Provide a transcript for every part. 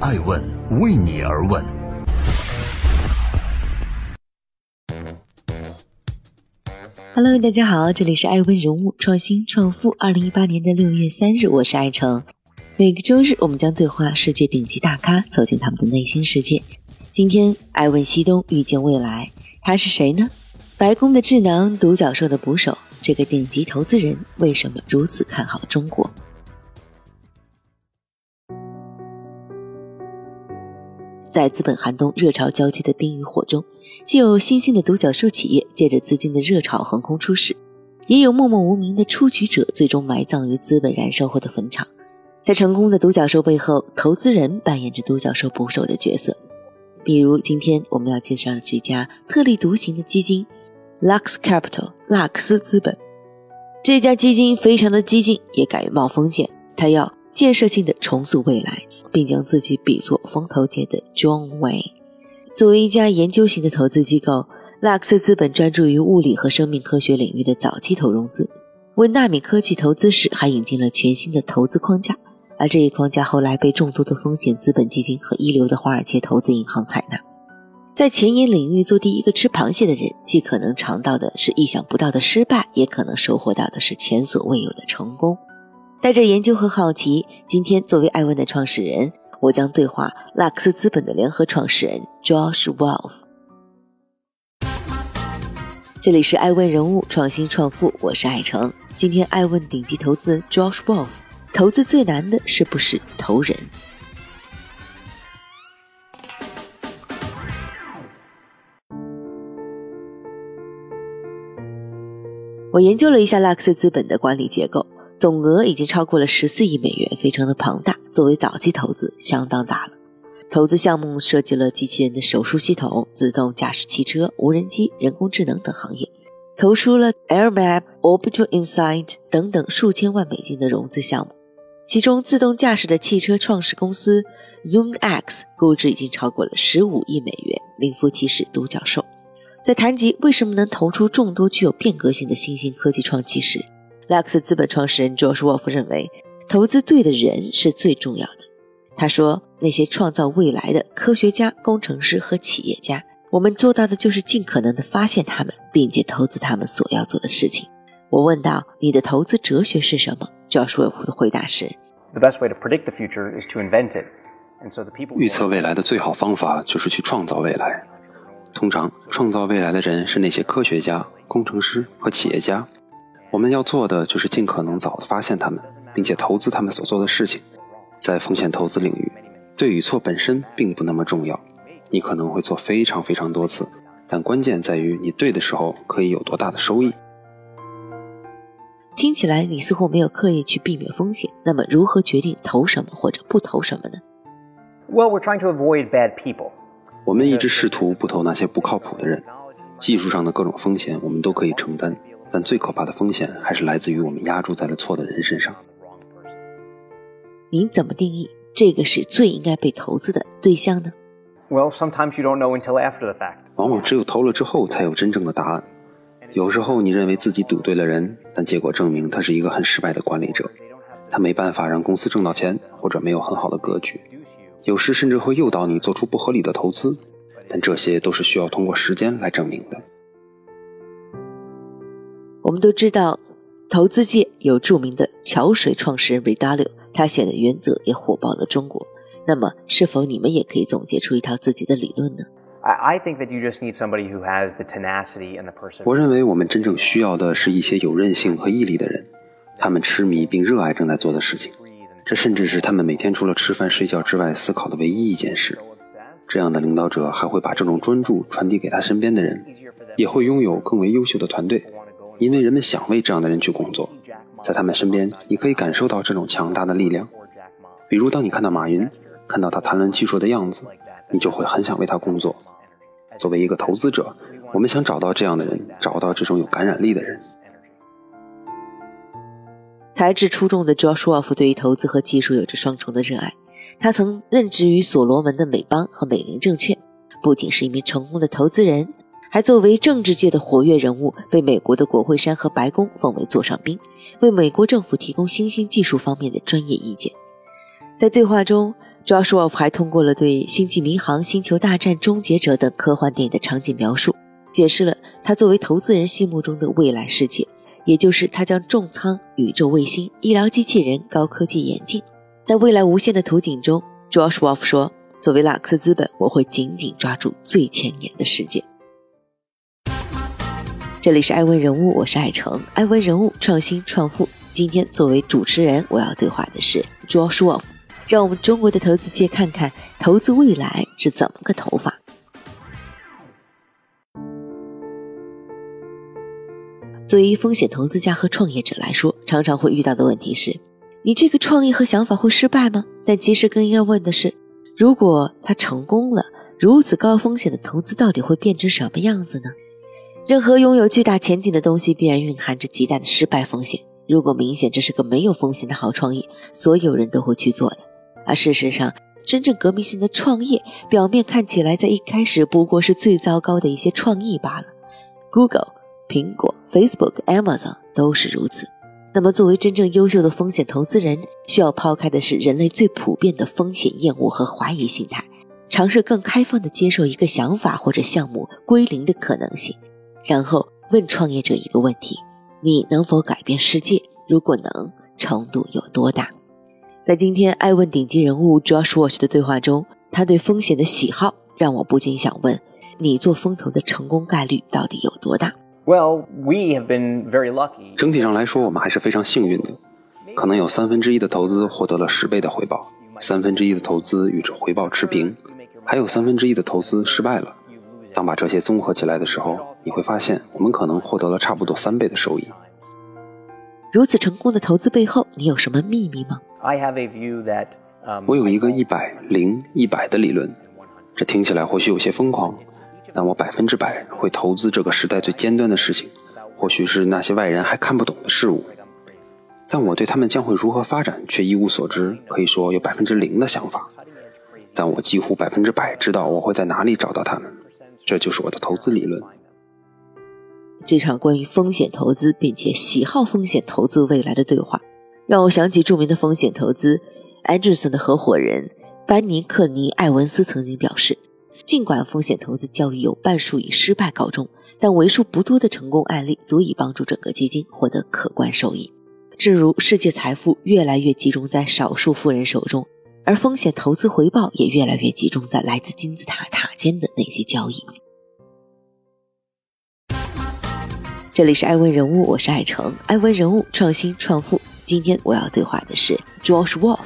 爱问为你而问。Hello，大家好，这里是爱问人物创新创富。二零一八年的六月三日，我是爱成。每个周日，我们将对话世界顶级大咖，走进他们的内心世界。今天，爱问西东遇见未来，他是谁呢？白宫的智囊，独角兽的捕手，这个顶级投资人为什么如此看好中国？在资本寒冬、热潮交替的冰与火中，既有新兴的独角兽企业借着资金的热潮横空出世，也有默默无名的出局者最终埋葬于资本燃烧后的坟场。在成功的独角兽背后，投资人扮演着独角兽捕手的角色。比如今天我们要介绍的这家特立独行的基金。Lux Capital，拉克斯资本，这家基金非常的激进，也敢于冒风险。他要建设性的重塑未来，并将自己比作风投界的 John Way。作为一家研究型的投资机构，拉克斯资本专注于物理和生命科学领域的早期投融资，为纳米科技投资时还引进了全新的投资框架，而这一框架后来被众多的风险资本基金和一流的华尔街投资银行采纳。在前沿领域做第一个吃螃蟹的人，既可能尝到的是意想不到的失败，也可能收获到的是前所未有的成功。带着研究和好奇，今天作为艾问的创始人，我将对话拉克斯资本的联合创始人 Josh Wolf。这里是艾问人物创新创富，我是艾成。今天艾问顶级投资 Josh Wolf，投资最难的是不是投人？我研究了一下拉克斯资本的管理结构，总额已经超过了十四亿美元，非常的庞大。作为早期投资，相当大了。投资项目涉及了机器人的手术系统、自动驾驶汽车、无人机、人工智能等行业，投出了 AirMap、Orbital Insight 等等数千万美金的融资项目。其中，自动驾驶的汽车创始公司 ZoomX 估值已经超过了十五亿美元，名副其实独角兽。在谈及为什么能投出众多具有变革性的新兴科技创新时，拉克斯资本创始人 Josh Wolf 认为，投资对的人是最重要的。他说：“那些创造未来的科学家、工程师和企业家，我们做到的就是尽可能的发现他们，并且投资他们所要做的事情。”我问到：“你的投资哲学是什么？”Josh Wolf 的回答是预测未来的最好方法就是去创造未来。通常，创造未来的人是那些科学家、工程师和企业家。我们要做的就是尽可能早的发现他们，并且投资他们所做的事情。在风险投资领域，对与错本身并不那么重要。你可能会做非常非常多次，但关键在于你对的时候可以有多大的收益。听起来你似乎没有刻意去避免风险。那么，如何决定投什么或者不投什么呢？Well, we're trying to avoid bad people. 我们一直试图不投那些不靠谱的人。技术上的各种风险我们都可以承担，但最可怕的风险还是来自于我们压注在了错的人身上。您怎么定义这个是最应该被投资的对象呢？Well, sometimes you don't know until after the fact. 往往只有投了之后才有真正的答案。有时候你认为自己赌对了人，但结果证明他是一个很失败的管理者，他没办法让公司挣到钱，或者没有很好的格局。有时甚至会诱导你做出不合理的投资，但这些都是需要通过时间来证明的。我们都知道，投资界有著名的桥水创始人 r i d a l i o 他写的原则也火爆了中国。那么，是否你们也可以总结出一套自己的理论呢？我认为我们真正需要的是一些有韧性和毅力的人，他们痴迷并热爱正在做的事情。这甚至是他们每天除了吃饭睡觉之外思考的唯一一件事。这样的领导者还会把这种专注传递给他身边的人，也会拥有更为优秀的团队，因为人们想为这样的人去工作。在他们身边，你可以感受到这种强大的力量。比如，当你看到马云，看到他谈论技术的样子，你就会很想为他工作。作为一个投资者，我们想找到这样的人，找到这种有感染力的人。才智出众的 Josh Wolf 对于投资和技术有着双重的热爱。他曾任职于所罗门的美邦和美林证券，不仅是一名成功的投资人，还作为政治界的活跃人物，被美国的国会山和白宫奉为座上宾，为美国政府提供新兴技术方面的专业意见。在对话中 Josh Wolf 还通过了对《星际迷航》《星球大战：终结者》等科幻电影的场景描述，解释了他作为投资人心目中的未来世界，也就是他将重仓宇宙卫星、医疗机器人、高科技眼镜。在未来无限的图景中，Josh Wolf 说：“作为拉克斯资本，我会紧紧抓住最前沿的世界。”这里是艾文人物，我是艾诚。艾文人物创新创富，今天作为主持人，我要对话的是 Josh Wolf。让我们中国的投资界看看投资未来是怎么个投法。作为风险投资家和创业者来说，常常会遇到的问题是：你这个创意和想法会失败吗？但其实更应该问的是，如果它成功了，如此高风险的投资到底会变成什么样子呢？任何拥有巨大前景的东西，必然蕴含着极大的失败风险。如果明显这是个没有风险的好创意，所有人都会去做的。而事实上，真正革命性的创业，表面看起来在一开始不过是最糟糕的一些创意罢了。Google、苹果、Facebook、Amazon 都是如此。那么，作为真正优秀的风险投资人，需要抛开的是人类最普遍的风险厌恶和怀疑心态，尝试更开放的接受一个想法或者项目归零的可能性，然后问创业者一个问题：你能否改变世界？如果能，程度有多大？在今天爱问顶级人物 Josh Walsh 的对话中，他对风险的喜好让我不禁想问：你做风投的成功概率到底有多大？Well, we have been very lucky. 整体上来说，我们还是非常幸运的，可能有三分之一的投资获得了十倍的回报，三分之一的投资与之回报持平，还有三分之一的投资失败了。当把这些综合起来的时候，你会发现，我们可能获得了差不多三倍的收益。如此成功的投资背后，你有什么秘密吗？我有一个一百零一百的理论，这听起来或许有些疯狂，但我百分之百会投资这个时代最尖端的事情，或许是那些外人还看不懂的事物，但我对他们将会如何发展却一无所知，可以说有百分之零的想法，但我几乎百分之百知道我会在哪里找到他们，这就是我的投资理论。这场关于风险投资，并且喜好风险投资未来的对话，让我想起著名的风险投资 Anderson 的合伙人班尼克尼艾文斯曾经表示：“尽管风险投资交易有半数以失败告终，但为数不多的成功案例足以帮助整个基金获得可观收益。正如世界财富越来越集中在少数富人手中，而风险投资回报也越来越集中在来自金字塔塔尖的那些交易。”这里是艾文人物，我是艾诚。艾文人物创新创富，今天我要对话的是 Josh Wolf。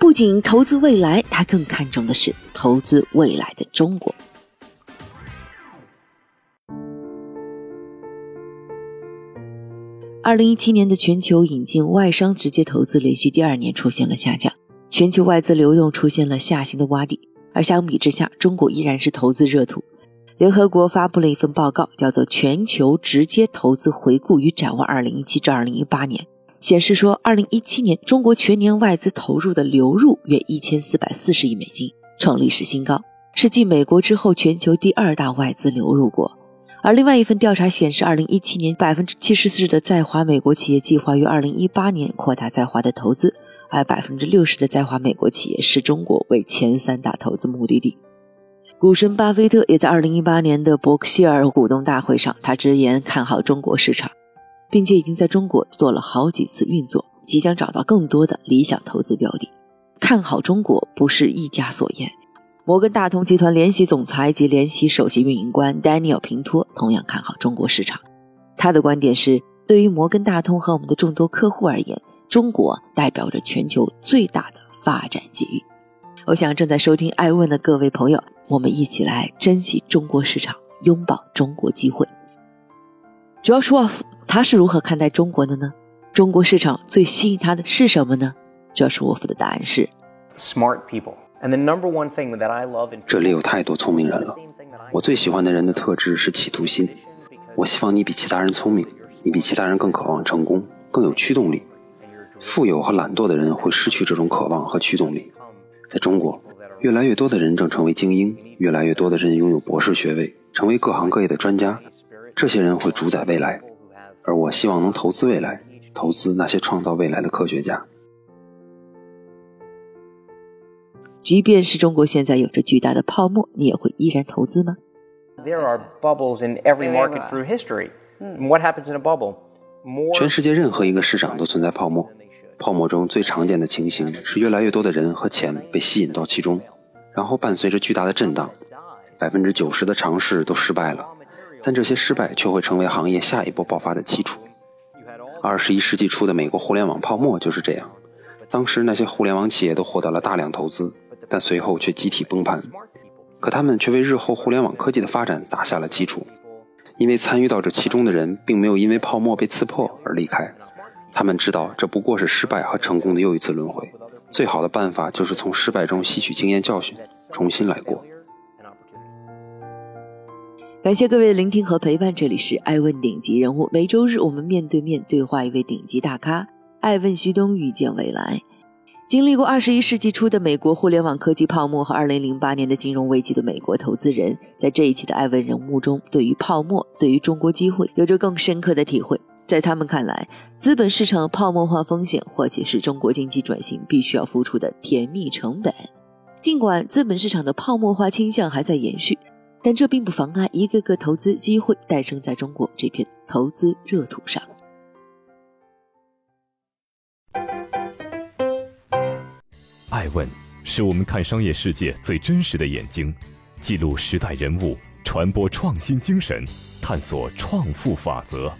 不仅投资未来，他更看重的是投资未来的中国。二零一七年的全球引进外商直接投资连续第二年出现了下降，全球外资流动出现了下行的洼地，而相比之下，中国依然是投资热土。联合国发布了一份报告，叫做《全球直接投资回顾与展望2017至2018年》，显示说，2017年中国全年外资投入的流入约1440亿美金，创历史新高，是继美国之后全球第二大外资流入国。而另外一份调查显示，2017年74%的在华美国企业计划于2018年扩大在华的投资，而60%的在华美国企业视中国为前三大投资目的地。股神巴菲特也在二零一八年的伯克希尔股东大会上，他直言看好中国市场，并且已经在中国做了好几次运作，即将找到更多的理想投资标的。看好中国不是一家所言，摩根大通集团联席总裁及联席首席运营官 Daniel 平托同样看好中国市场。他的观点是，对于摩根大通和我们的众多客户而言，中国代表着全球最大的发展机遇。我想正在收听爱问的各位朋友。我们一起来珍惜中国市场，拥抱中国机会。Josh Wolf 他是如何看待中国的呢？中国市场最吸引他的是什么呢？Josh Wolf 的答案是：smart people。And the number one thing that I love in 这里有太多聪明人了。我最喜欢的人的特质是企图心。我希望你比其他人聪明，你比其他人更渴望成功，更有驱动力。富有和懒惰的人会失去这种渴望和驱动力。在中国。越来越多的人正成为精英，越来越多的人拥有博士学位，成为各行各业的专家。这些人会主宰未来，而我希望能投资未来，投资那些创造未来的科学家。即便是中国现在有着巨大的泡沫，你也会依然投资吗？There are bubbles in every market through history. What happens in a bubble? 全世界任何一个市场都存在泡沫，泡沫中最常见的情形是越来越多的人和钱被吸引到其中，然后伴随着巨大的震荡，百分之九十的尝试都失败了，但这些失败却会成为行业下一波爆发的基础。二十一世纪初的美国互联网泡沫就是这样，当时那些互联网企业都获得了大量投资，但随后却集体崩盘，可他们却为日后互联网科技的发展打下了基础。因为参与到这其中的人，并没有因为泡沫被刺破而离开，他们知道这不过是失败和成功的又一次轮回。最好的办法就是从失败中吸取经验教训，重新来过。感谢各位的聆听和陪伴，这里是爱问顶级人物，每周日我们面对面对话一位顶级大咖，爱问徐东，遇见未来。经历过二十一世纪初的美国互联网科技泡沫和二零零八年的金融危机的美国投资人，在这一期的艾问人物中，对于泡沫，对于中国机会，有着更深刻的体会。在他们看来，资本市场泡沫化风险，或许是中国经济转型必须要付出的甜蜜成本。尽管资本市场的泡沫化倾向还在延续，但这并不妨碍一个个投资机会诞生在中国这片投资热土上。爱问是我们看商业世界最真实的眼睛，记录时代人物，传播创新精神，探索创富法则。